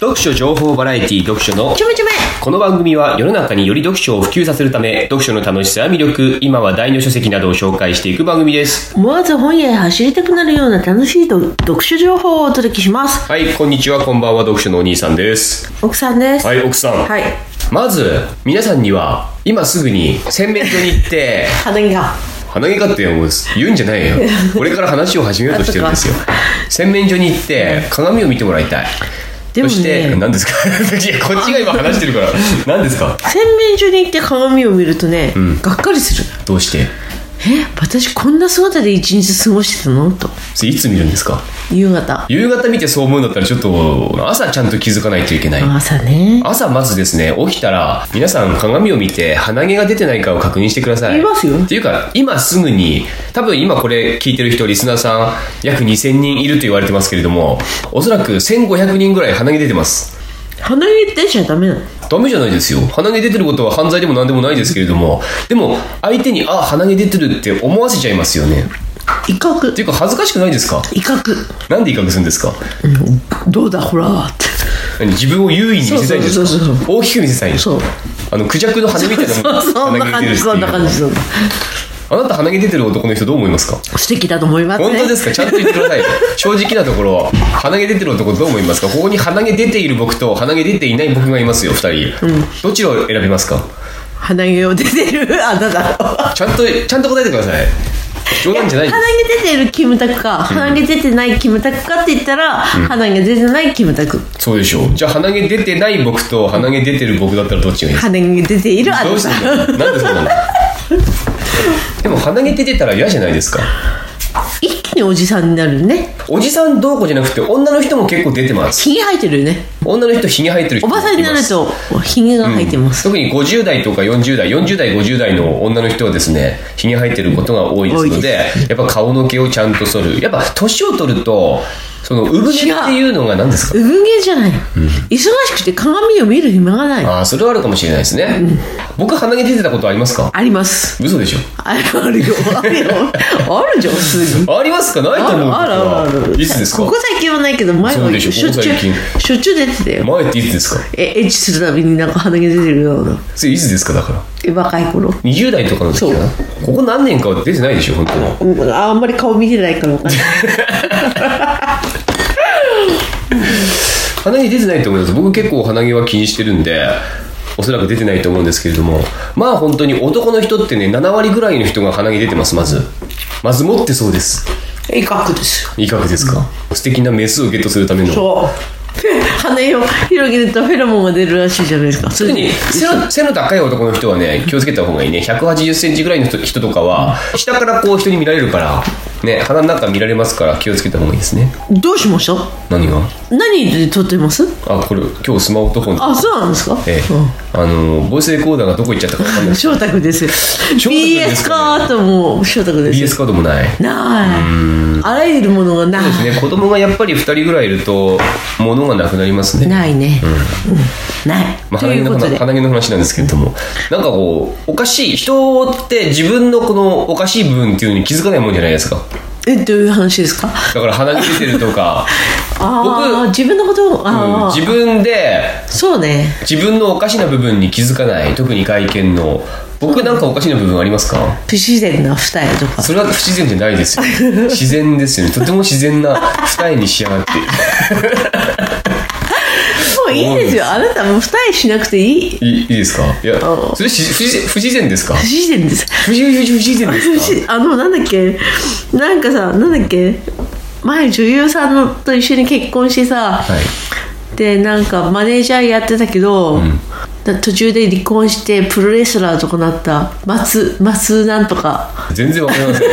読書情報バラエティ読書のちょめちょめ。この番組は世の中により読書を普及させるため読書の楽しさや魅力今は大の書籍などを紹介していく番組です。思わず本屋へ走りたくなるような楽しい読読書情報をお届けします。はいこんにちは。こんばんは。読書のお兄さんです。奥さんです。はい奥さん、はい。まず皆さんには今すぐに洗面所に行って 鼻毛が。鼻毛かってもう言うんじゃないよ。これから話を始めようとしてるんですよ。洗面所に行って鏡を見てもらいたいでもね。そして何ですか？いやこっちが今話してるから。何ですか？洗面所に行って鏡を見るとね、がっかりする。どうして？え私こんな姿で一日過ごしてたの？と。それいつ見るんですか？夕方。夕方見てそう思うんだったらちょっと朝ちゃんと気づかないといけない。朝ね。朝まずですね起きたら皆さん鏡を見て鼻毛が出てないかを確認してください。見ますよ。っていうか今すぐに多分今これ聞いてる人リスナーさん約2000人いると言われてますけれどもおそらく1500人ぐらい鼻毛出てます。鼻毛出ちゃダメなの？ダメじゃないですよ。鼻毛出てることは犯罪でも何でもないですけれども。でも相手にあ鼻毛出てるって思わせちゃいますよね。威嚇。っていうか恥ずかしくないですか？威嚇。なんで威嚇するんですか？どうだほらって。何？自分を優位に見せたいんですか？そうそうそうそ大きく見せたいんですそう。あのクジャクの羽みたいなものそうそんな感じそんな感じそんなあなた鼻毛出てる男の人どう思いますか？素敵だと思いますね。本当ですか？ちゃんと言ってください。正直なところ鼻毛出てる男どう思いますか？ここに鼻毛出ている僕と鼻毛出ていない僕がいますよ2人、どっちを選びますか？鼻毛を出てる あなたちゃんとちゃんと答えてください。冗談じゃない。鼻毛出てるキムタクか、鼻毛出てないキムタクかって言ったら、鼻毛出てないキムタク。そうでしょう。じゃあ鼻毛出てない僕と鼻毛出てる僕だったらどっちがいいですか？鼻毛出ているあどうなしたのなんでそうなの？でも鼻毛出てたら嫌じゃないですか。一気におじさんになるね。おじさんどうこうじゃなくて女の人も結構出てます。ひげ生えてるよね。女の人ひげ生えてる人おばさんになるとひげが生えてます、特に50代とか40代40代50代の女の人はですねひげ生えてることが多いですのでやっぱ顔の毛をちゃんと剃る。やっぱ年を取るとその産毛っていうのが何ですか？産毛じゃない、忙しくて鏡を見る暇がない。あああそれはあるかもしれないですね、僕鼻毛出てたことありますか？ります。嘘でしょ？あるあるよ。あるよ。あるじゃん普通に。ありますか？ないと思うあるあるある。いつですか？ここ最近はないけど前はしょっちゅうしょっちゅう出てたよ。前っていつですか？えエッチするたびになんか鼻毛出てるような。それいつですか？だから。え若い頃。20代とかの時かな？ここ何年かは出てないでしょ本当に。うんああんまり顔見てないから分かんない 鼻毛出てないと思います。僕結構鼻毛は気にしてるんでおそらく出てないと思うんですけれども。まあ本当に男の人ってね7割ぐらいの人が鼻毛出てますまず。まず持ってそうです。威嚇です。よいかがですか、素敵なメスをゲットするための。そう。羽を広げるとフェロモンが出るらしいじゃないですか。特に背の背の高い男の人はね気をつけた方がいいね。1 8 0ンチぐらいの人人とかは下からこう人に見られるからね鼻の中見られますから気をつけた方がいいですね。どうしました？何が？何で撮ってます？あこれ今日スマホとフォンで。あそうなんですか、ええ。あのボイスレコーダーがどこ行っちゃったか分かんない。翔太君です。よ BS カートも翔太君です。よ BS カードもない。ない。あらゆるものがない。ですね。子供がやっぱり2人ぐらいいると物がなくなりますね、ないね、うん。ない、まあ、と鼻毛のいうことで。話鼻毛の話なんですけれども。なんかこうおかしい人って自分のこのおかしい部分っていうのに気づかないもんじゃないですかえどういう話ですか？だから鼻毛出てるとか。ああ自分のことをうん自分でそうね。自分のおかしな部分に気づかない。特に外見の。僕なんかおかしな部分ありますか？不自然な二重とか。それは不自然じゃないですよ。自然ですよね。とても自然な二重に仕上がって ういいですよ。あなたもう二重しなくていい。いいいいですか？いやうん。それし不自然不自然ですか？不自然です。不自不自然ですか？あのなんだっけ？なんかさなんだっけ？前女優さんのと一緒に結婚してさ、はい。でなんかマネージャーやってたけど、だ途中で離婚してプロレスラーとかなった。松松なんとか。全然わかりません。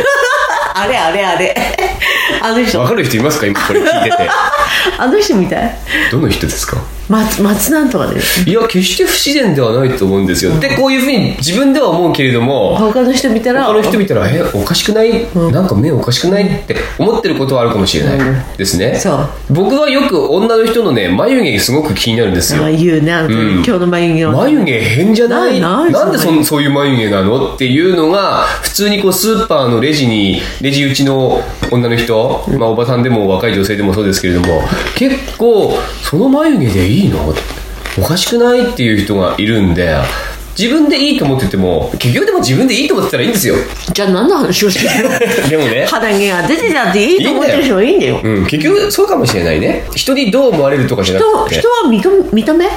あれあれあれ。あの人。わかる人いますか？今これ聞いてて あの人みたい。どの人ですか？松松なんとかですいや決して不自然ではないと思うんですよ。でこういうふうに自分では思うけれども他の人見たら。他の人見たら「えおかしくない、なんか目おかしくない?」って思ってることはあるかもしれないですね、そう。僕はよく女の人のね眉毛すごく気になるんですよ。あ言うねうん。今日の眉毛は眉毛変じゃない？なんでそんそういう眉毛なの？っていうのが普通にこうスーパーのレジにレジ打ちの女の人、まあ、おばさんでも若い女性でもそうですけれどもど結構その眉毛でいいの？おかしくないっていう人がいるんで自分でいいと思ってても結局でも自分でいいと思ってたらいいんですよ。じゃあ何の話をしてるの？でもね。肌毛が出てたっていいと思ってる人はいいんだよ。うん、結局そうかもしれないね。人にどう思われるとかじゃな人くて。人は見た見た目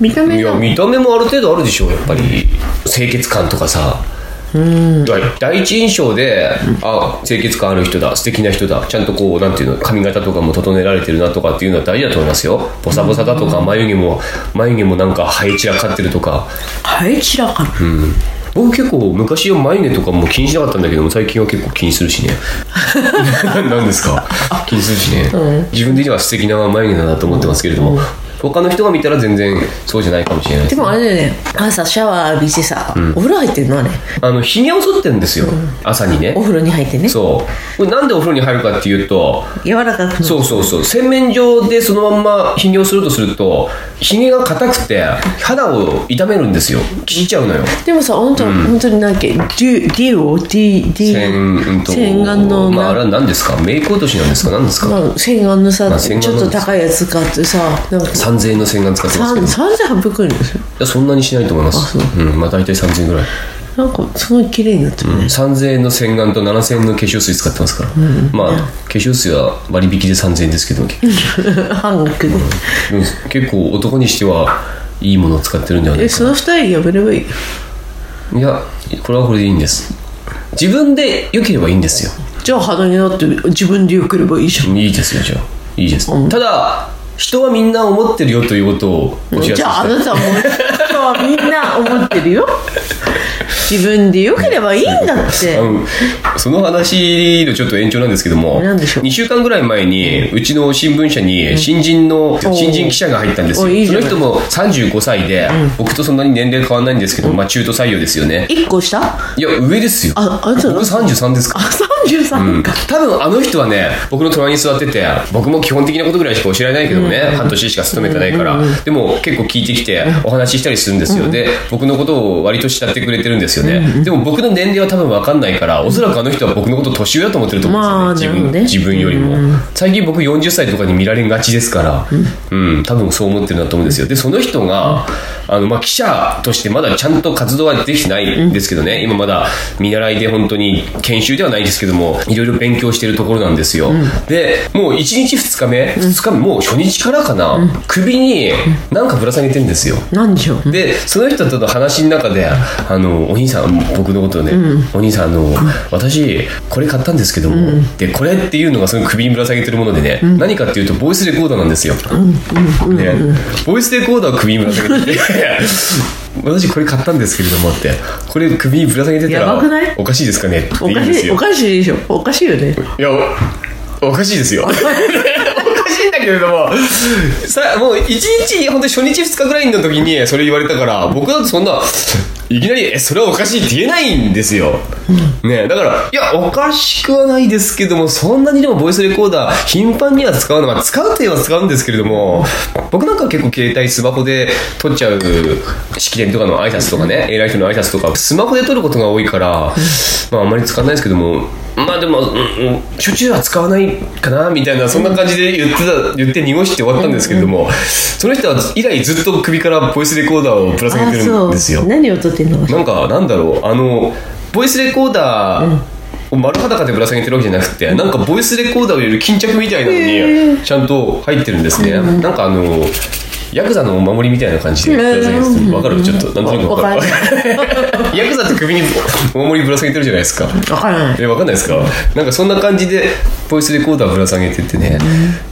見た目いやが見た目もある程度あるでしょうやっぱり。清潔感とかさ第一印象で、あ清潔感ある人だ素敵な人だちゃんとこうなんていうの髪型とかも整えられてるなとかっていうのは大事だと思いますよ。ボサボサだとか眉毛も眉毛もなんか生え散らかってるとか。生え散らかる、僕結構昔は眉毛とかも気にしなかったんだけども最近は結構気にするしね。何ですか？気にするしね、自分的には素敵な眉毛だなと思ってますけれども、他の人が見たら全然そうじゃないかもしれないでもあれだよね。朝シャワー浴びてさ、お風呂入ってんのあれ。あのひげを剃ってるんですよ、朝にね。お風呂に入ってね。そう。これなんでお風呂に入るかっていうと柔らかくそうそうそう。洗面所でそのまんまひげをするとするとひげが硬くて肌を痛めるんですよ。切っちゃうのよ。でもさ本当、本当になんけデュデュオディディと洗顔のまあ、あれは何ですか？メイク落としなんですか？何ですか、まあ、洗顔のさ、まあ洗顔のちょっと高いやつ買ってさなんか3000円の洗顔使ってますけど。い3800円ですよ。やそんなにしないと思います。う。んまあ大体3000円ぐらい、なんかすごい綺麗になってるね、3000円の洗顔と7000円の化粧水使ってますから、まあ化粧水は割引で3000円ですけど 半額で、でも結構男にしてはいいものを使ってるんじゃないかえその二人やめればいい？いやこれはこれでいいんです。自分で良ければいいんですよ。じゃあ肌になって自分でよければいいじゃん。いいですよじゃあ。いいです、ただ人はみんな思ってるよということをお知らせじゃああなたも人はみんな思ってるよ。自分でよければいいんだって。あのその話のちょっと延長なんですけども何でしょう。2週間ぐらい前にうちの新聞社に新人の新人記者が入ったんですよ。おいいじゃない。その人も35歳で僕とそんなに年齢変わらないんですけど、まあ、中途採用ですよね。一個下？いや上ですよ。ああなた僕33ですかあ33か、多分あの人はね僕の隣に座ってて僕も基本的なことぐらいしか教えられないけどね、半年しか勤めてないから、でも結構聞いてきてお話ししたりするんですよ、で僕のことを割と慕ってくれてるんですよね、でも僕の年齢は多分分かんないからおそらくあの人は僕のこと年上だと思ってると思うんですよね。自分自分よりも、最近僕40歳とかに見られがちですから、うん。多分そう思ってるんだと思うんですよ。でその人が、あのまあ、記者としてまだちゃんと活動はできてないんですけどね、今まだ見習いで本当に研修ではないですけどもいろいろ勉強してるところなんですよ、でもう1日2日目2日目もう初日からかな、首になんかぶら下げてるんですよ。何でしょうでその人との話の中で「あのお兄さん僕のことね、お兄さんあの私これ買ったんですけども、でこれっていうのがその首にぶら下げてるものでね、何かっていうとボイスレコーダーなんですよ、ね、ボイスレコーダーを首にぶら下げてて 私これ買ったんですけれどもって。これ首にぶら下げてたらやばくない？おかしいですかねっておか言うんですよ。しいおかしいでしょ。おかしいよね。いやおおかしいですよ。おかしいんだけれども。さもう1日本当に初日2日ぐらいの時にそれ言われたから僕だとそんないきなり「えそれはおかしい」って言えないんですよ、ねだからいやおかしくはないですけどもそんなにでもボイスレコーダー頻繁には使うのは使うといえば使うんですけれども僕なんか結構携帯スマホで撮っちゃう式典とかの挨拶とかね偉い人の挨拶とかスマホで撮ることが多いからまああんまり使わないですけどもまあでも、うんうん、しょっちゅうは使わないかなみたいなそんな感じで言ってた言って濁して終わったんですけれども、その人は以来ずっと首からボイスレコーダーをぶら下げてるんですよ。何を撮ってんのなんかなんだろうあのボイスレコーダーを丸裸でぶら下げてるわけじゃなくてなんかボイスレコーダーを入れる巾着みたいなのにちゃんと入ってるんですね、なんかあのヤクザのお守りみたいな感じでわかる？ちょっとなん。となくわかる？ヤクザって首にお守りぶら下げてるじゃないですか。わからない。えわかんないですか？なんかそんな感じでボイスレコーダーぶら下げててね、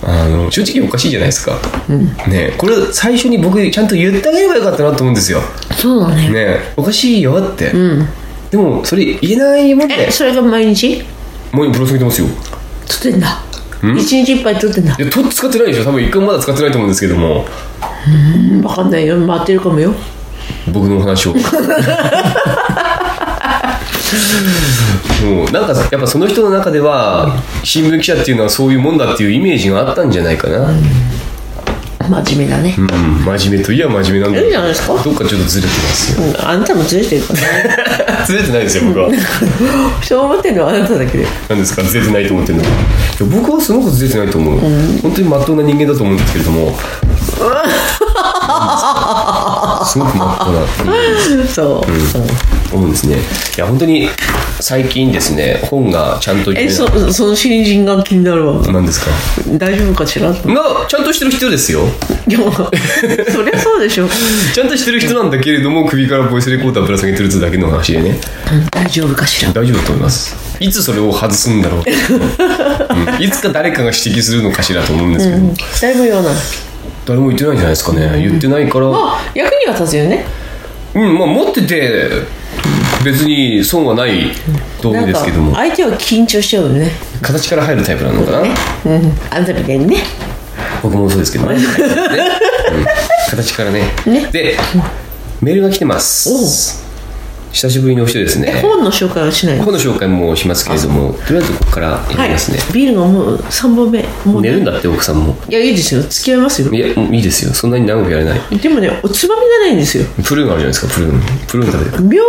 あの正直おかしいじゃないですか、ねこれ最初に僕ちゃんと言ってあげればよかったなと思うんですよ。そうだね。ねおかしいよって、でもそれ言えないもんで。えそれが毎日？もうぶら下げてますよ。撮ってんだ一日いっぱい撮ってんだ。いやと使ってないでしょ。多分一回もまだ使ってないと思うんですけども。うんわかんない。よ待ってるかもよ。僕の話を。もうなんかさやっぱその人の中では新聞記者っていうのはそういうもんだっていうイメージがあったんじゃないかな、真面目だね、うん真面目といえば真面目なんだ。いいじゃないですか。どっかちょっとずれてますよ。うんあなたもずれてるからね。ずれてないですよ僕は。そう思ってるのはあなただけで。何ですか？ずれてないと思ってるの。いや僕はすごくずれてないと思う、本当にまっとうな人間だと思うんですけれどもすごくまっとうなそう、思うんですね。いや本当に最近ですね本がちゃんとえそその新人が気になるわ。何ですか？大丈夫かしら？いがちゃんとしてる人ですよ。やそりゃそうでしょ。ちゃんとしてる人なんだけれども首からボイスレコーダーぶら下げてるってだけの話でね。大丈夫かしら？大丈夫だと思います。いつそれを外すんだろう、うん。いつか誰かが指摘するのかしらと思うんですけど、誰も言わない誰も言ってないんじゃないですかね。言ってないから。まあ役には立つよね。うんまあ持ってて別に損はない道具ですけども。相手は緊張しちゃうよね。形から入るタイプなのかな。うん。あんたみたいにね。僕もそうですけどね。ね、うん。形からね。ね。でメールが来てます久しぶりの人ですね。本の紹介はしないの？本の紹介もしますけれどもとりあえずここからやりますね、ビールがもう3本目もう寝るんだって奥さんも。いやいいですよ。付き合いますよ。いやいいですよ。そんなに長くやれない。でもねおつまみがないんですよ。プルーンあるじゃないですかプルーン。プルーン食べて。るみょう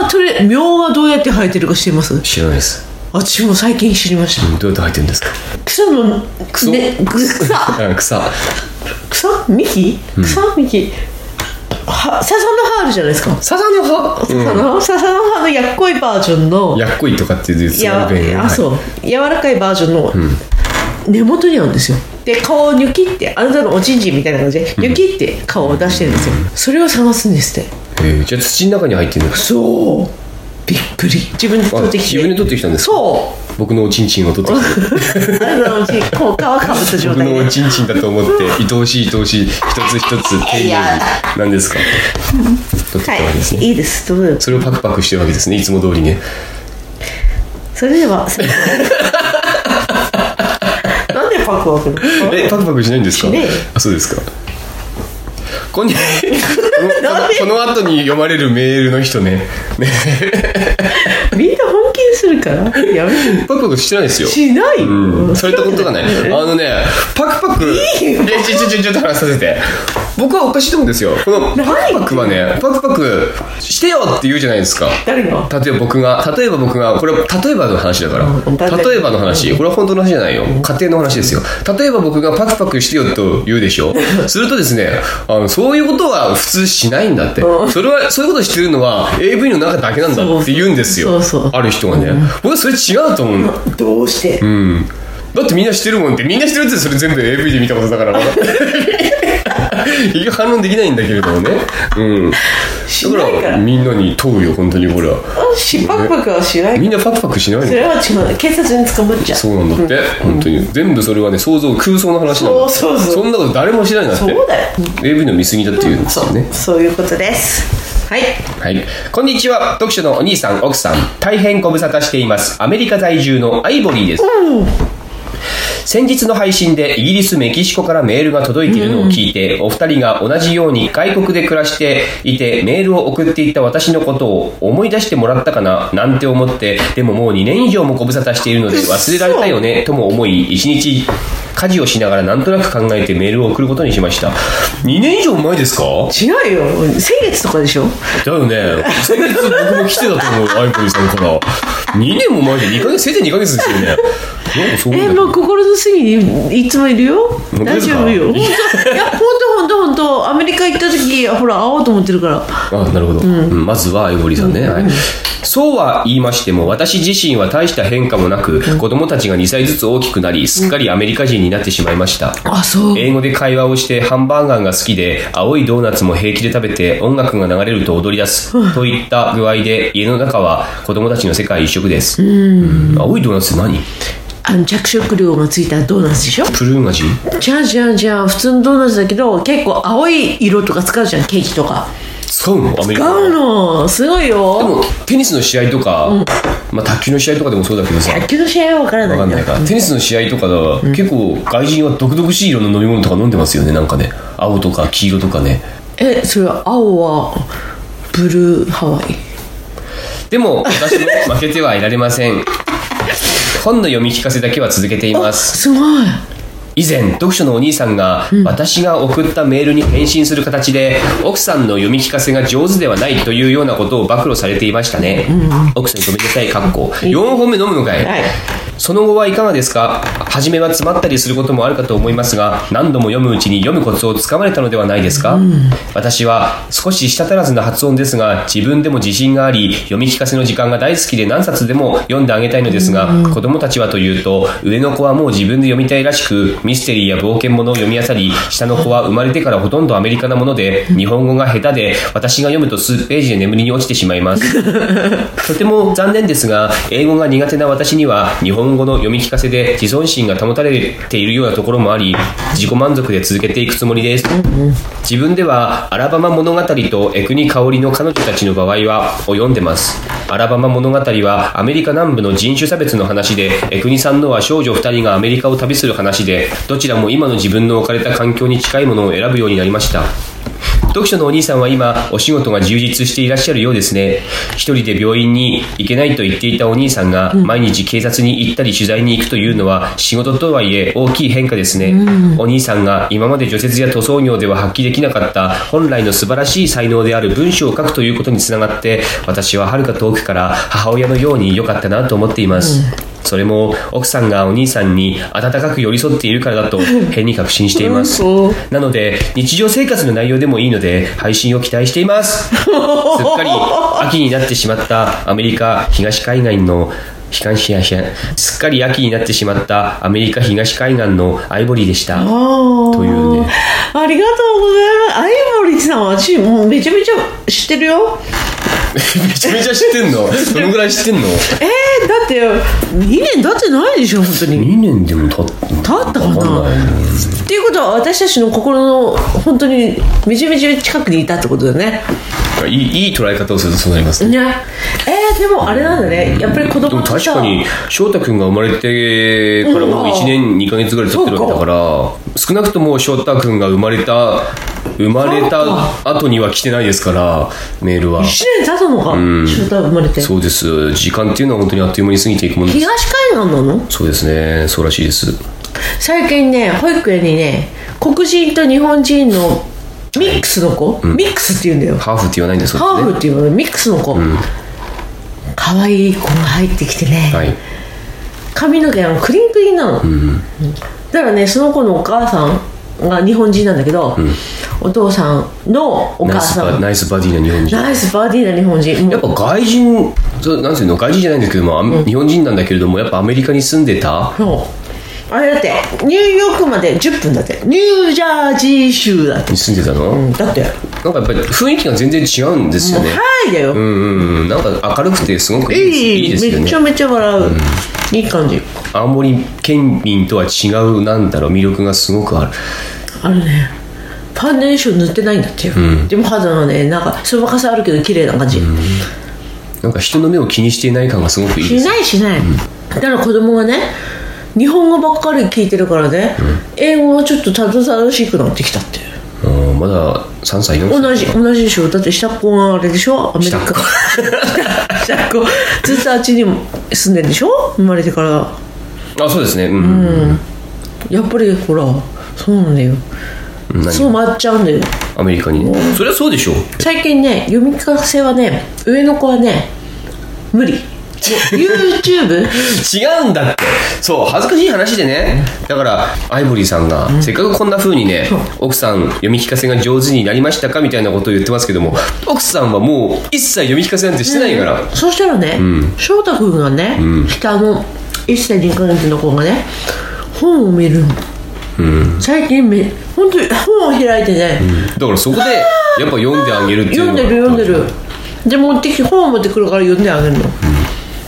がはとれみょうがどうやって生えてるか知ってます？知らないです。私も最近知りました。うんどうやって入ってるんですか？草の草ね、草。あ草。草？幹草？幹は笹の葉あるじゃないですか。笹の葉、笹の葉笹の葉のやっこいバージョンの。やっこいとかっていう津や軽弁あそう。柔らかいバージョンの根元にあるんですよ。で顔をニョキってあなたのおちんちんみたいな感じでニョキって顔を出してるんですよ。それを探すんですって。えー。じゃあ土の中に入ってるんですそうびっくり。自分であ取ってきて。自分で取ってきたんですか？そう。僕のおちんちんを取ってきて。あなたのおちんこう皮かぶった状僕のおちんちんだと思って愛おしい愛おしい一つ一つ丁寧に。何ですか？取ってきたわけですね、はい。いいです。どうぞ。それをパクパクしてるわけですねいつも通りね。それでは なんでパクパクえパクパクしないんですか？あそうですかこんに この後に読まれるメールの人ね。ねみんな本気にするから？やめて。パクパクしてないですよ。しないよ、うん、されたことがない。あのね、パクパク、え、ちょちょちょちょっと話させて。僕はおかしいと思うんですよ。このパクパクはね、パクパクしてよって言うじゃないですか。誰が例えば僕が、例えば僕が、これは例えばの話だから。うん例えばの話。これは本当の話じゃないよ。家庭の話ですよ。例えば僕がパクパクしてよと言うでしょ。するとですね、あの、そういうことは普通しないんだって。それは、そういうことしてるのは AV の中だけなんだって言うんですよ。ある人がね。僕はそれ違うと思うの。どうして、うん。だってみんなしてるもんって、みんなしてるってそれ全部 AV で見たことだから。いや反論できないんだけれどもね。うん。だしないからみんなに問うよ、本当にこれは。しパクパクはしないみんなパクパクしないの？それは違う警察に捕まっちゃうそうなんだって、本当に。全部それはね、想像、空想の話なんだ。そうそうそうそんなこと誰も知らないんだって。そうだよ AV の見過ぎだって言うんですよね。そういうことですはいはい。こんにちは。読書のお兄さん、奥さん。大変ご無沙汰しています。アメリカ在住のアイボリーです。先日の配信でイギリス、メキシコからメールが届いているのを聞いて、お二人が同じように外国で暮らしていてメールを送っていた私のことを思い出してもらったかななんて思って、でももう2年以上もご無沙汰しているので忘れられたよねとも思い、一日家事をしながらなんとなく考えてメールを送ることにしました。2年以上前ですか？違うよ先月とかでしょだよね。先月僕も来てたと思う、アイボリーさんから。2年も前で2ヶ月、せいぜい2ヶ月ですよね。えだ。もう心の隅にいつもいるよ。大丈夫よ。本 当いや本当本当本当。アメリカ行った時ほら会おうと思ってるから。あなるほど、うん。まずはアイボリーさんね、はい。そうは言いましても私自身は大した変化もなく、子供たちが2歳ずつ大きくなりすっかりアメリカ人になってしまいました、あそう。英語で会話をしてハンバーガーが好きで青いドーナツも平気で食べて音楽が流れると踊り出すといった具合で家の中は子供たちの世界一色です。うん。青いドーナツって何？あの着色料がついたドーナツでしょ？プルーン味？じゃあじゃあじゃあ普通のドーナツだけど結構青い色とか使うじゃんケーキとか。使うの？アメリカ使うの。すごいでよもテニスの試合とか、まあ、卓球の試合とかでもそうだけどさ。野球の試合は分からないんだよ。わかんないか、テニスの試合とかだ、結構外人は独々しい色の飲み物とか飲んでますよねなんかね。青とか黄色とかね。えそれは青はブルーハワイ？でも私も負けてはいられません本の読み聞かせだけは続けています。すごい。以前読書のお兄さんが、私が送ったメールに返信する形で奥さんの読み聞かせが上手ではないというようなことを暴露されていましたね、奥さんに止めてたいかっこ。4本目飲むのかい、はい。その後はいかがですか？初めは詰まったりすることもあるかと思いますが何度も読むうちに読むコツをつかまれたのではないですか、私は少し舌足らずな発音ですが自分でも自信があり読み聞かせの時間が大好きで何冊でも読んであげたいのですが、子供たちはというと上の子はもう自分で読みたいらしくミステリーや冒険物を読み漁り下の子は生まれてからほとんどアメリカなもので日本語が下手で私が読むと数ページで眠りに落ちてしまいます。とても残念ですが英語が苦手な私には日本語の読み聞かせで自尊心が保たれているようなところもあり自己満足で続けていくつもりです。自分ではアラバマ物語とエクニ香りの彼女たちの場合はを読んでます。アラバマ物語はアメリカ南部の人種差別の話でエクニさんのは少女2人がアメリカを旅する話でどちらも今の自分の置かれた環境に近いものを選ぶようになりました読書のお兄さんは今、お仕事が充実していらっしゃるようですね。一人で病院に行けないと言っていたお兄さんが、毎日警察に行ったり取材に行くというのは、仕事とはいえ大きい変化ですね。お兄さんが今まで除雪や塗装業では発揮できなかった本来の素晴らしい才能である文章を書くということにつながって、私は遥か遠くから母親のように良かったなと思っています。それも奥さんがお兄さんに温かく寄り添っているからだと 変に確信しています。なので日常生活の内容でもいいので配信を期待しています。すっかり秋になってしまったアメリカ東海岸の東東すっかり秋になってしまったアメリカ東海岸のアイボリーでした。あというね。ありがとうございます。アイボリーさんは私もうめちゃめちゃ知ってるよ めちゃめちゃ知ってんの？どのぐらい知ってんの？えー、だって2年経ってないでしょ本当に。2年でも経っ経ったかなっていうことは私たちの心の本当にめちゃめちゃ近くにいたってことだよね。いいいい捉え方をするとそうなりますね。ね。えー、でもあれなんだね。やっぱり子供とさ確かに翔太君が生まれてからもう1年2ヶ月ぐらい経ってるわけだから少なくとも翔太君が生まれた生まれた後には来てないですからメールは。1年経つのか？翔太生まれて。そうです。時間っていうのは本当にあっという間に過ぎていくものです。東海岸なの？そうですね。そうらしいです。最近ね保育園にね黒人と日本人のミックスの子、ミックスって言うんだよ。ハーフって言わないんですか？ハーフっていうのミックスの子、可愛い子が入ってきてね、はい。髪の毛がクリンクリンなの、うん。だからねその子のお母さんが日本人なんだけど、お父さんのお母さんバナイスバディな日本人。ナイスバディな日本人。やっぱ外人そうなんていうの外人じゃないんですけども、あ日本人なんだけれどもやっぱアメリカに住んでた？そう。あれだってニューヨークまで10分だって。ニュージャージー州だって、に住んでたの、うん、だって。なんかやっぱり雰囲気が全然違うんですよね。はいだよ、うんうんうん。なんか明るくてすごくいいですよね。めちゃめちゃ笑う、いい感じ。青森県民とは違うなんだろう魅力がすごくあるあるねファンデーション塗ってないんだってよ、でも肌がねなんかそばかさあるけど綺麗な感じ、なんか人の目を気にしていない感がすごくいいでしすないしない、だから子供がね日本語ばっかり聞いてるからね、英語がちょっとたどたどしくなってきたってう。んまだ3歳4歳同じ同じでしょ？だって下っ子があれでしょ？アメリカ。下っ子。ずっとあっちにも住んでんでしょ？生まれてから。あそうですね。うん、やっぱりほらそうなんだよ。何そう回っちゃうんだよ。アメリカに？ねそれはそうでしょ。う最近ね読み聞かせはね上の子はね無理。YouTube 違うんだって。そう恥ずかしい話でね。だからアイボリーさんが、せっかくこんな風にね奥さん読み聞かせが上手になりましたかみたいなことを言ってますけども奥さんはもう一切読み聞かせなんてしてないから、そしたらね、翔太君がね、下の1歳2ヶ月の子がね本を見るの、最近め本当に本を開いてね、だからそこでやっぱ読んであげるっていうの読んでる読んでる。で持ってきて本を持ってくるから読んであげるの、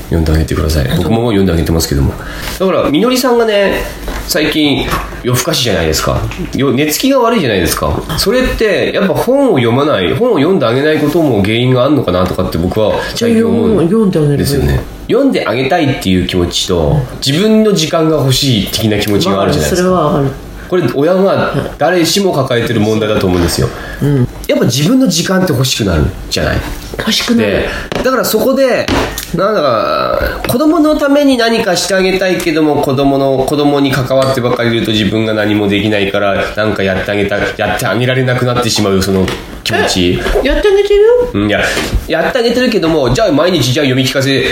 読んであげてください。僕も読んであげてますけども。だからみのりさんがね最近夜更かしじゃないですか。よ寝つきが悪いじゃないですか。それってやっぱ本を読まない本を読んであげないことも原因があるのかなとかって僕は最近思うん読んであげる。ですよね読んであげたいっていう気持ちと自分の時間が欲しい的な気持ちがあるじゃないですか。それはわかる。ここれ親は誰しも抱えてる問題だと思うんですよ、やっぱ自分の時間って欲しくなるじゃない？欲しくなる。でだからそこでなんだか子供のために何かしてあげたいけども子供の子供に関わってばっかりいると自分が何もできないからなんかやってあげたやってあげられなくなってしまうその気持ち。やってあげてる？ようんいややってあげてるけどもじゃあ毎日じゃあ読み聞かせで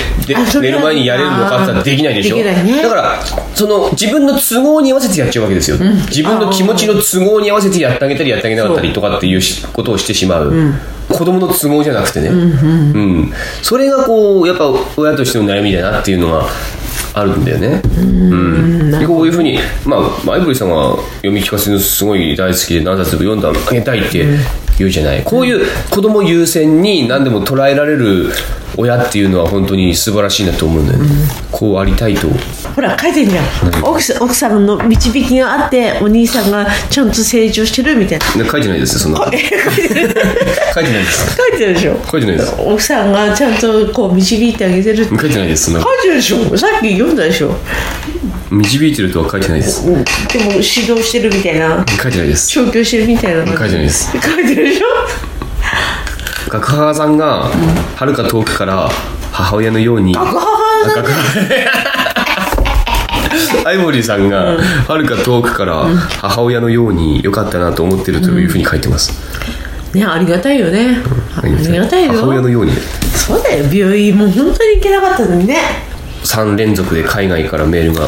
寝る前にやれるのかって言ったらできないでしょ？できないね。だからその自分の都合に合わせてやっちゃうわけですよ、自分の気持ちの都合に合わせてやってあげたりやってあげなかったりとかっていうしことをしてしまう、子供の都合じゃなくてね、うんそれがこうやっぱ親としての悩みだなっていうのがあるんだよね。うんでこういうふうにまあマイブリーさんは読み聞かせのすごい大好きで何冊も読んであげたいって言うじゃない、こういう子供優先に何でも捉えられる親っていうのは本当に素晴らしいなと思うんだよね、こうありたいと。ほら書いてんじゃん。奥さん奥さんの導きがあってお兄さんがちゃんと成長してるみたいな。ね書いてないですよそんな。書いてないです。書いてるでしょ。書いてないです。奥さんがちゃんとこう導いてあげてる書いてないですそんな書いてるでしょ。さっき読んだでしょ導いてるとは書いてないです。うんでも指導してるみたいな。書いてないです。調教してるみたいな。書いてないです。書いてるでしょ？学母さんがはるか遠くから母親のように学母さん学アイボリーさんがはるか遠くから母親のように良かったなと思ってるというふうに書いてます、ねありがたいよね。ありがたい。よ。母親のように。そうだよ。病院も本当に行けなかったのにね3連続で海外からメールが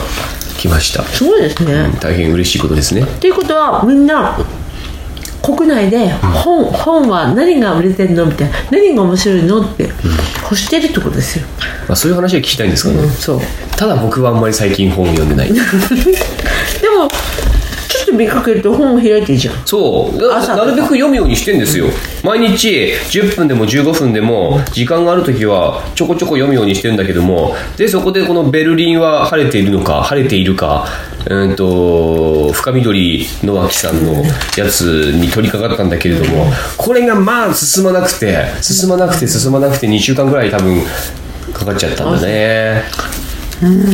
来ました。すごいですね、大変嬉しいことですね。っていうことはみんな国内で本,、本は何が売れてるのみたいな何が面白いのって欲してるってことですよ、まあ、そういう話は聞きたいんですかね、そう。ただ僕はあんまり最近本を読んでない。でもちょっと見かけると本を開いてるじゃん。そう。だ朝なるべく読むようにしてんですよ。毎日10分でも15分でも時間がある時はちょこちょこ読むようにしてるんだけども。でそこでこのベルリンは晴れているのか晴れているかうんと深緑野脇さんのやつに取り掛かったんだけれどもこれがまあ進まなくて進まなくて進まなくて2週間ぐらい多分かかっちゃったんだね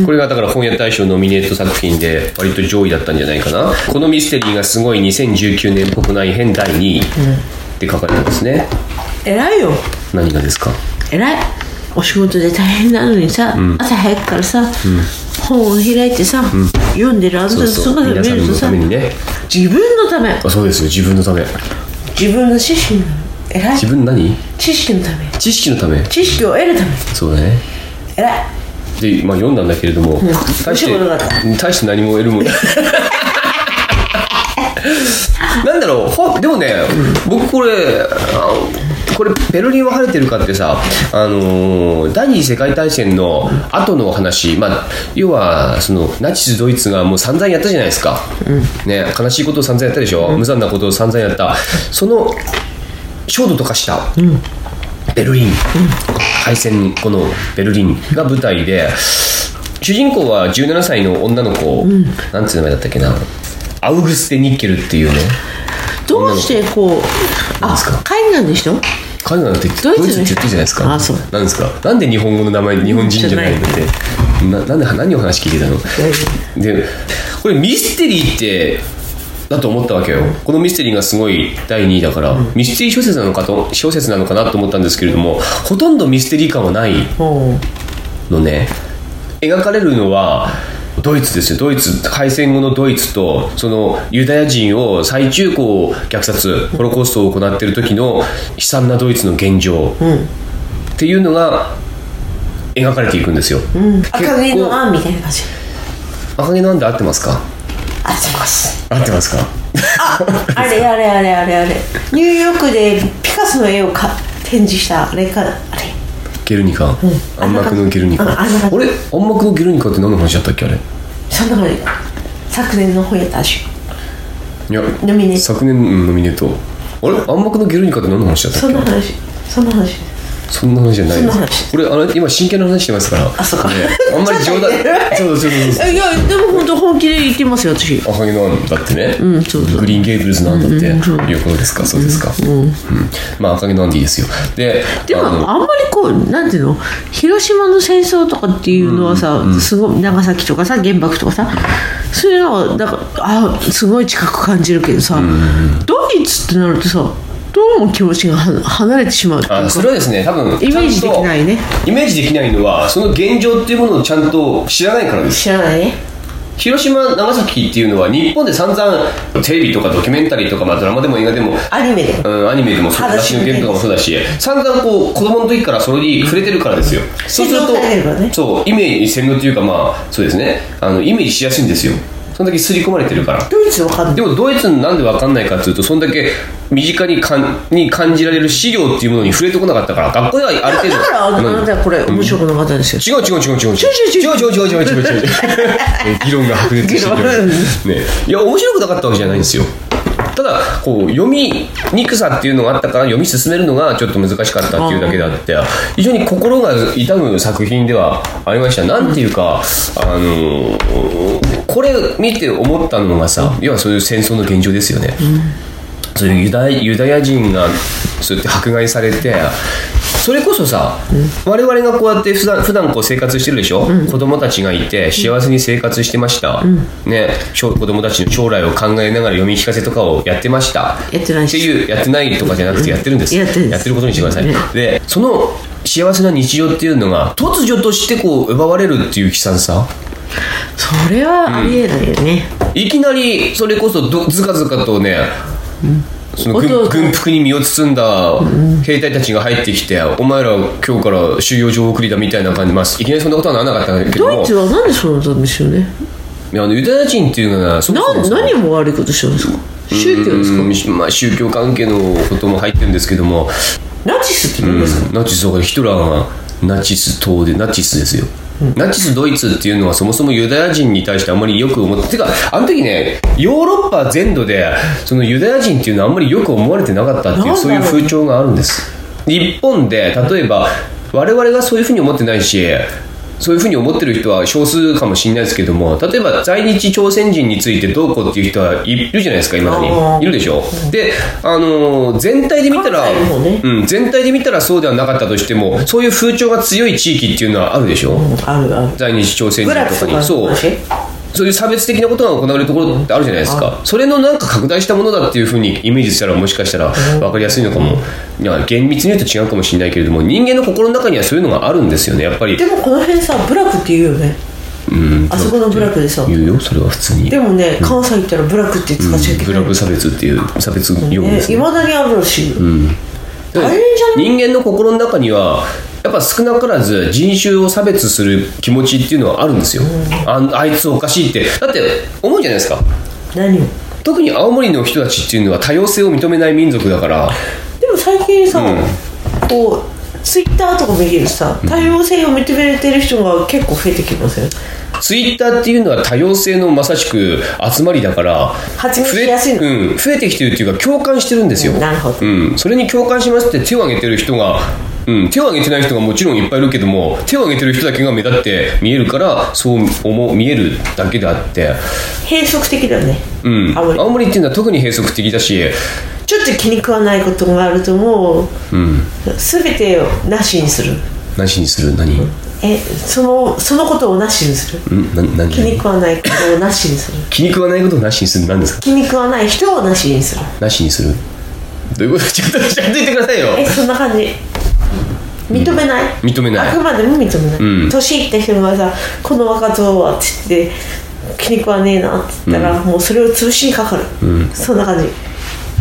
これがだから本屋大賞ノミネート作品で割と上位だったんじゃないかな。このミステリーがすごい2019年国内編第2位って書かれてますね。偉いよ。何がですか？偉い。お仕事で大変なのにさ、朝早くからさ、本を開いてさ、読んでるあんたそうそう。姿を皆さんの見るとさためにね。自分のため。あそうですよ。自分のため。自分の知識のため。偉い。自分何？知識のため。知識のため。知識を得るため。そうだね。偉いで、まあ、読んだんだけれども、大して大して何も得るもん なんだろうほでもね、僕これあこれベルリンは晴れてるかってさ、あのー第二次世界大戦の後の話、まあ、要はそのナチスドイツがもう散々やったじゃないですか、ね、悲しいことを散々やったでしょ、無残なことを散々やった。その焦土とかした、ベルリン、敗戦後のベルリンが舞台で主人公は17歳の女の子、なんていう名前だったっけな。アウグステ・ニッケルっていうねどうしてこうあ海外の人彼女なんてドイツって言ってるじゃないですか。あそう。なんですか？なんで日本語の名前日本人じゃないの？って。ななんで何を話聞いてたの？でこれミステリーってだと思ったわけよ。このミステリーがすごい第2位だから、ミステリー小説なのかと小説なのかなと思ったんですけれどもほとんどミステリー感はないのね。描かれるのはドイツですよ。ドイツ敗戦後のドイツとそのユダヤ人を最中高虐殺ホロコーストを行っている時の悲惨なドイツの現状。っていうのが描かれていくんですよ、赤毛のアンみたいな感じ。赤毛なんで合ってますか？あってます。合ってますか？あれあれあれあれあれ。ニューヨークでピカソの絵をか展示したあれかあれ。ゲルニカ、暗幕のゲルニカ。あれ？暗幕のゲルニカって何の話だったっけあれ？そんな感じ昨年の本やったしい。やノミネ昨年うんノミネート。あれ？暗幕のゲルニカって何の話だったっけ？そんな話。そんな話そんな話じゃないですそんな話。これあの今真剣な話してますから。あそうか。ね。あんまり冗談。そうそうそうそう。いやでも本当本気で言ってますよ私。赤毛のだってね、んそうそう。グリーンゲーブルズなんだってうんそう。いうことですか、そうですか、うんまあ赤毛のアンでいいですよ。ででもあんまりこうなんていうの？広島の戦争とかっていうのはさ、すごい長崎とかさ原爆とかさそういうのはだからあすごい近く感じるけどさ、ドイツってなるとさどうも気持ちがは離れてしまう。あそれはですね多分イメージできないね。イメージできないのはその現状っていうものをちゃんと知らないからです。知らないね。広島長崎っていうのは日本で散々テレビとかドキュメンタリーとか、まあ、ドラマでも映画でもアニメでうん、アニメでもそう裸雑誌足ののゲームとかもそうだし散々こう子供の時からそれに触れてるからですよ。そうするとね。そうイメージ洗脳っていうかまあそうですね。あのイメージしやすいんですよそんだけ刷り込まれてるから。ドイツわかんない。でもドイツなんで分かんないかっていうとそんだけ身近にかんに感じられる資料っていうものに触れてこなかったから学校ではある程度。だからあなたはこれ面白くなかったんですよ、違う違う違う違う違う違う。違う違う違う違う違う違う。ね議論が白熱してるね。いや面白くなかったわけじゃないんですよ。ただこう読みにくさっていうのがあったから読み進めるのがちょっと難しかったっていうだけであって非常に心が痛む作品ではありました。なんていうかあのこれ見て思ったのがさ要はそういう戦争の現状ですよね、そういうユダユダヤ人がそうやって迫害されてそれこそさ、我々がこうやって普段普段こう生活してるでしょ、子供たちがいて幸せに生活してました、ね、しょ子供たちの将来を考えながら読み聞かせとかをやってました。やってないしっていうやってないとかじゃなくてやってるんです、やってることにしてください、ねでその幸せな日常っていうのが突如としてこう奪われるっていう悲惨さそれはありえないよね、いきなりそれこそどずかずかとね、その軍服に身を包んだ兵隊たちが入ってきて、お前ら今日から収容所送りだみたいな感じます。いきなりそんなことはならなかったけど。もドイツはなんでそうなったんでしょうね。いやあのユダヤ人っていうのはそもそもな何も悪いことしてるんですか？宗教ですか？うんまあ、宗教関係のことも入ってるんですけども、ナチスって言うんですか、ナチスだからヒトラーがナチス党でナチスですよ、ナチスドイツっていうのはそもそもユダヤ人に対してあんまりよく思っててかあの時ねヨーロッパ全土でそのユダヤ人っていうのはあんまりよく思われてなかったっていうそういう風潮があるんです。日本で例えば我々がそういうふうに思ってないしそういうふうに思ってる人は少数かもしれないですけども例えば在日朝鮮人についてどうこうっていう人はいるじゃないですか今に。ー。いるでしょ。であのー全体で見たら、ね。うん、全体で見たらそうではなかったとしてもそういう風潮が強い地域っていうのはあるでしょ、あるある。在日朝鮮人とかに。そう。話？そういう差別的なことが行われるところってあるじゃないですか、それのなんか拡大したものだっていうふうにイメージしたらもしかしたら分かりやすいのかも、いや厳密に言うと違うかもしれないけれども人間の心の中にはそういうのがあるんですよねやっぱり。でもこの辺さブラックって言うよね。うん。あそこのブラックでさ。言うよそれは普通に。でもね関西行ったらブラックって使っちゃいけないブラック差別っていう差別用語ねですね。いまだにあるらしいよ、大変じゃない人間の心の中にはやっぱ少なからず人種を差別する気持ちっていうのはあるんですよ、ああいつおかしいって。だって思うじゃないですか。何を？特に青森の人たちっていうのは多様性を認めない民族だから。でも最近さ、こうツイッターとか見てるとさ多様性を認めてる人が結構増えてきますよツイッターっていうのは多様性のまさしく集まりだから発言しやすいの。増え,、うん、増えてきてるっていうか共感してるんですよ、なるほど。うん、それに共感しますって手を挙げてる人が、うん、手を挙げてない人がもちろんいっぱいいるけども手を挙げてる人だけが目立って見えるからそう思う見えるだけであって、閉塞的だよね、うん、青森。青森っていうのは特に閉塞的だし、ちょっと気に食わないことがあるともううん、全てをなしにするなしにする何、えそのそのことをなしにする？うん、な何？気に食わないことをなしにする。気に食わないことをなしにする何ですか？気に食わない人をなしにする。なしにする？どういうこと？ちょっとちゃんと言ってくださいよ。えそんな感じ。認めない、認めない。あくまでも認めない、うん。年いった人がさ「この若造は」って言って「気に食わねえな」って言ったら、もうそれを潰しにかかる、そんな感じ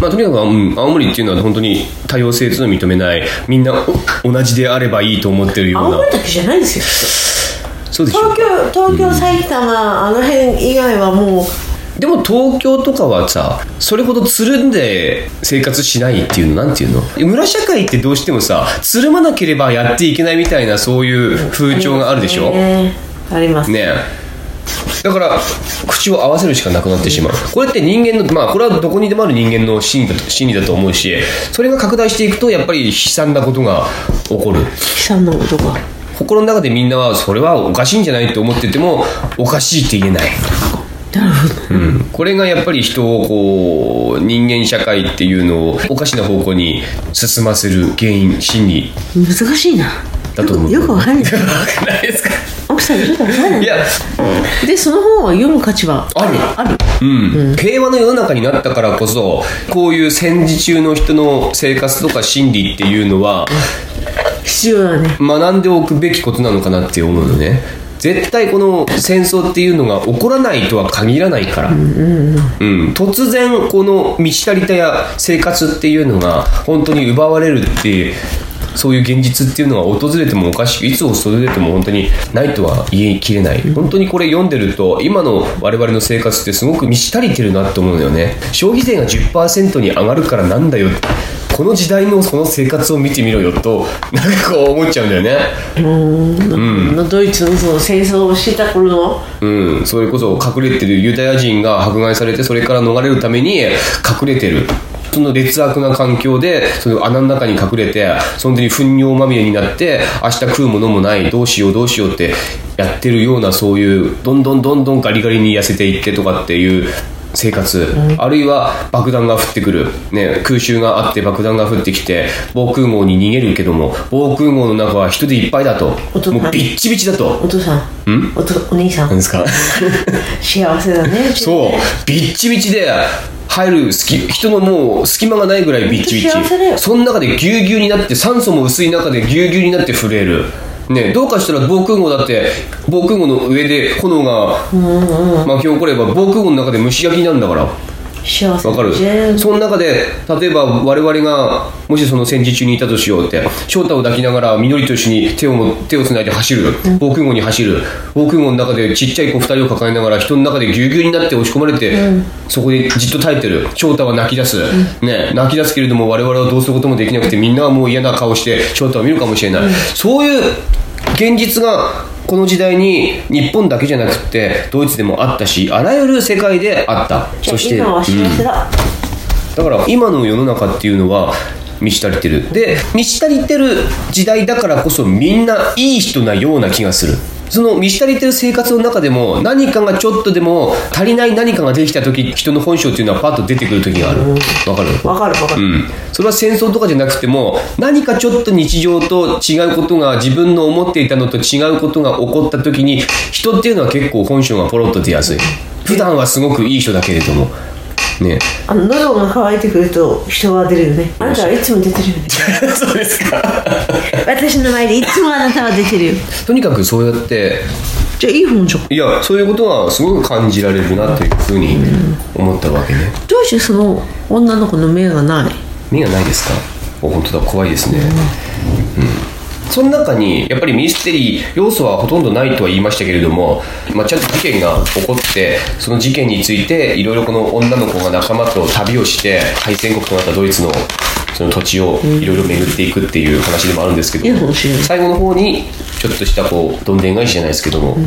まあ、とにかく、うん、青森っていうのは本当に多様性というのを認めない。みんなお同じであればいいと思ってるような。青森だけじゃないですよそうでしょ東京東京埼玉、あの辺以外はもう。でも東京とかはさそれほどつるんで生活しないっていうのなんていうの？村社会ってどうしてもさつるまなければやっていけないみたいなそういう風潮があるでしょ？ねねあります。えだから口を合わせるしかなくなってしまう。これって人間のまあこれはどこにでもある人間の心理だと心理だと思うしそれが拡大していくとやっぱり悲惨なことが起こる。悲惨なことが。心の中でみんなはそれはおかしいんじゃないと思っててもおかしいって言えない。なるほど。うん、これがやっぱり人をこう人間社会っていうのをおかしな方向に進ませる原因心理。難しいな。だと思う。よくわかんない。わかんないですか？奥さんちょっとわかんない。いや。でその本は読む価値は？ある。ある。うん、平和の世の中になったからこそこういう戦時中の人の生活とか心理っていうのは必要だね。学んでおくべきことなのかなって思うのね。絶対この戦争っていうのが起こらないとは限らないから、うん突然この満ち足りたや生活っていうのが本当に奪われるってそういう現実っていうのが訪れてもおかしくいつ訪れても本当にないとは言い切れない。本当にこれ読んでると今の我々の生活ってすごく満ち足りてるなって思うのよね。消費税が10%に上がるからなんだよこの時代のその生活を見てみろよとなんかこう思っちゃうんだよね。うん。ドイツのその戦争をしてた頃の。うん、それこそ隠れてるユダヤ人が迫害されてそれから逃れるために隠れてるその劣悪な環境でその穴の中に隠れてその時に糞尿まみれになって明日食うものもないどうしようどうしようってやってるようなそういうどんどんどんどんガリガリに痩せていってとかっていう生活、あるいは爆弾が降ってくる、ね、空襲があって爆弾が降ってきて防空壕に逃げるけども防空壕の中は人でいっぱいだと。音もうビッチビチだと。お父さん。ん？おとお兄さん。何ですか？幸せだね。そう。ビッチビチで入る隙人のもう隙間がないぐらいビッチビチ。その中でぎゅうぎゅうになって酸素も薄い中でぎゅうぎゅうになって震えるねどうかしたら防空壕だって防空壕の上で炎が巻き起これば防空壕の中で蒸し焼きなんだから。幸せわかる。全その中で例えば我々がもしその戦時中にいたとしようって翔太を抱きながら緑と一緒に手をも手をつないで走る。防空壕に走る。防空壕の中でちっちゃい子2人を抱えながら人の中でぎゅうぎゅうになって押し込まれて、そこでじっと耐えてる。翔太は泣き出す、ね、泣き出すけれども我々はどうすることもできなくてみんなはもう嫌な顔して翔太を見るかもしれない、そういう現実がこの時代に日本だけじゃなくてドイツでもあったしあらゆる世界であった。そして今は幸せだ、だから今の世の中っていうのは満ち足りてる。で満ち足りてる時代だからこそみんないい人なような気がするその満ち足りてる生活の中でも何かがちょっとでも足りない何かができた時人の本性っていうのはパッと出てくる時がある。わかる？わかるわかる、うん、それは戦争とかじゃなくても何かちょっと日常と違うことが自分の思っていたのと違うことが起こった時に人っていうのは結構本性がポロッと出やすい。普段はすごくいい人だけれどもね。あの喉が渇いてくると人は出るよね。あなたはいつも出てるよね。そうですか。私の前でいつもあなたは出てるよ。とにかくそうやって。じゃあいい本じゃん。いやそういうことがすごく感じられるなというふうに思ったわけね。どうしてその女の子の目がない？目がないですか？お本当だ。怖いですね。うんその中にやっぱりミステリー要素はほとんどないとは言いましたけれども、まあ、ちゃんと事件が起こってその事件についていろいろこの女の子が仲間と旅をして敗戦国となったドイツのその土地をいろいろ巡っていくっていう話でもあるんですけども、いい話ね最後の方にちょっとしたこうどんでん返しじゃないですけども、うん。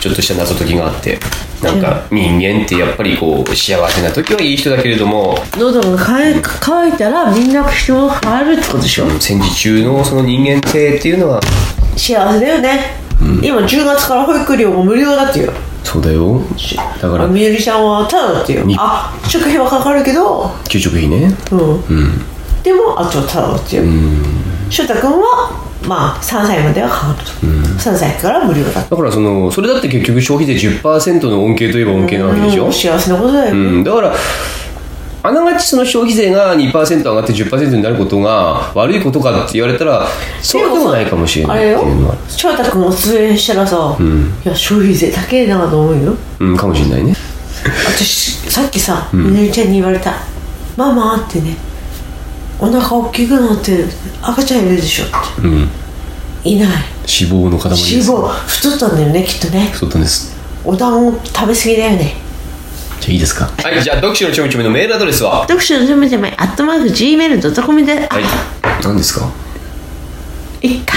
ちょっとした謎解きがあってなんか人間ってやっぱりこう幸せな時はいい人だけれども喉が渇いたらみんな人が変わるってことでしょ。戦時中のその人間性っていうのは幸せだよね、今10月から保育料も無料だってよそうだよ。だからあみゆりちゃんはただだってあ食費はかかるけど。給食費ね。うん、でもあとはただだってよ翔太君はまあ3歳まではかかると、3歳から無料だだからそのそれだって結局消費税10%の恩恵といえば恩恵なわけでしょ、うん幸せなことだよ、うん、だからあながちその消費税が2%上がって10%になることが悪いことかって言われたらそうでもないかもしれないあれよ翔太君を通園したらさ、いや消費税高えなと思うよ。うんかもしれないね。私さっきさみのりちゃんに言われた「ママ」ってねお腹大きくなって赤ちゃんいるでしょって。うん。いない。脂肪の塊脂肪太ったんだよねきっとね。そうだったんですお団子食べ過ぎだよね。じゃあいいですか？はいじゃあ読書のちょみちょみのメールアドレスは？読書のちょめちょめアットマーク Gmail.com で、はい。何ですか？いっか。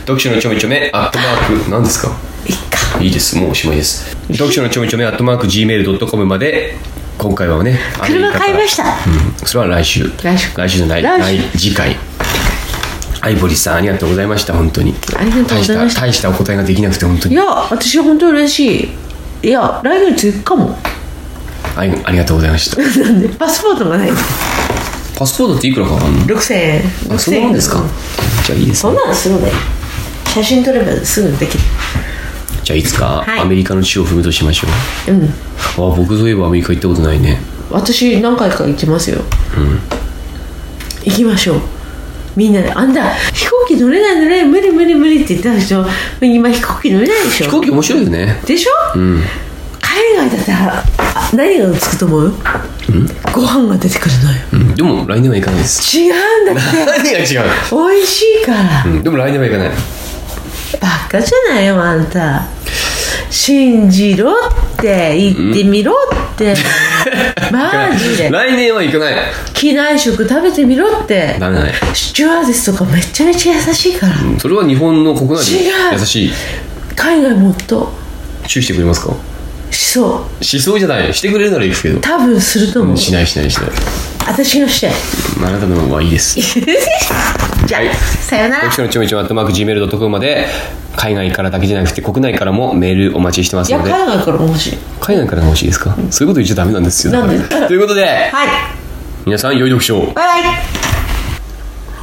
読書のちょみちょめアットマーク何ですか？いいっか。いいです。もうおしまいです。読書のちょめちょめアットマーク Gmail.com まで今回はね車買いました。たうん。それは来週。来週。来週じゃない。来次回。アイボリーさんありがとうございました本当に。ありがとうございました。大した大したお答えができなくて本当に。いや私は本当嬉しい。いや来月行くかも。あいありがとうございました。なんでパスポートがない。パスポートっていくらかかんの？6000円。あそんなもんですか？じゃあいいですそんなのすぐね写真撮ればすぐできるじゃあいつかはい。アメリカの地を踏むとしましょう、うん。あ僕そういえばアメリカ行ったことないね。私何回か行きますよ、行きましょう。みんなで。あんた飛行機乗れない乗れない。無理無理無理って言ってたでしょ。今飛行機乗れないでしょ。飛行機面白いよね。でしょ、海外だったらあ何がつくと思う、ご飯が出てくるのよ。うん。でも来年は行かないです。違うんだって。何が違う？美味しいから。うん。でも来年は行かない。バカじゃないよあんた信じろって言ってみろって、マジで。来年は行かない機内食食べてみろって。ダメだねシチュワーデスとかめちゃめちゃ優しいから、それは日本の国内で優しい。海外もっと。注意してくれますか？しそう。しそうじゃない。してくれるなら行くけど。多分すると思う、しないしないしない。私がしてあなたのはいいです。じゃあ、はい。さよなら。読書のちょめちょめアットマーク Gmail.com まで海外からだけじゃなくて国内からもメールお待ちしてますいやので海外からも欲しい。海外からが欲しいですか、そういうこと言っちゃダメなんですよなんで？ということではい。皆さん良い読書を。バイバイ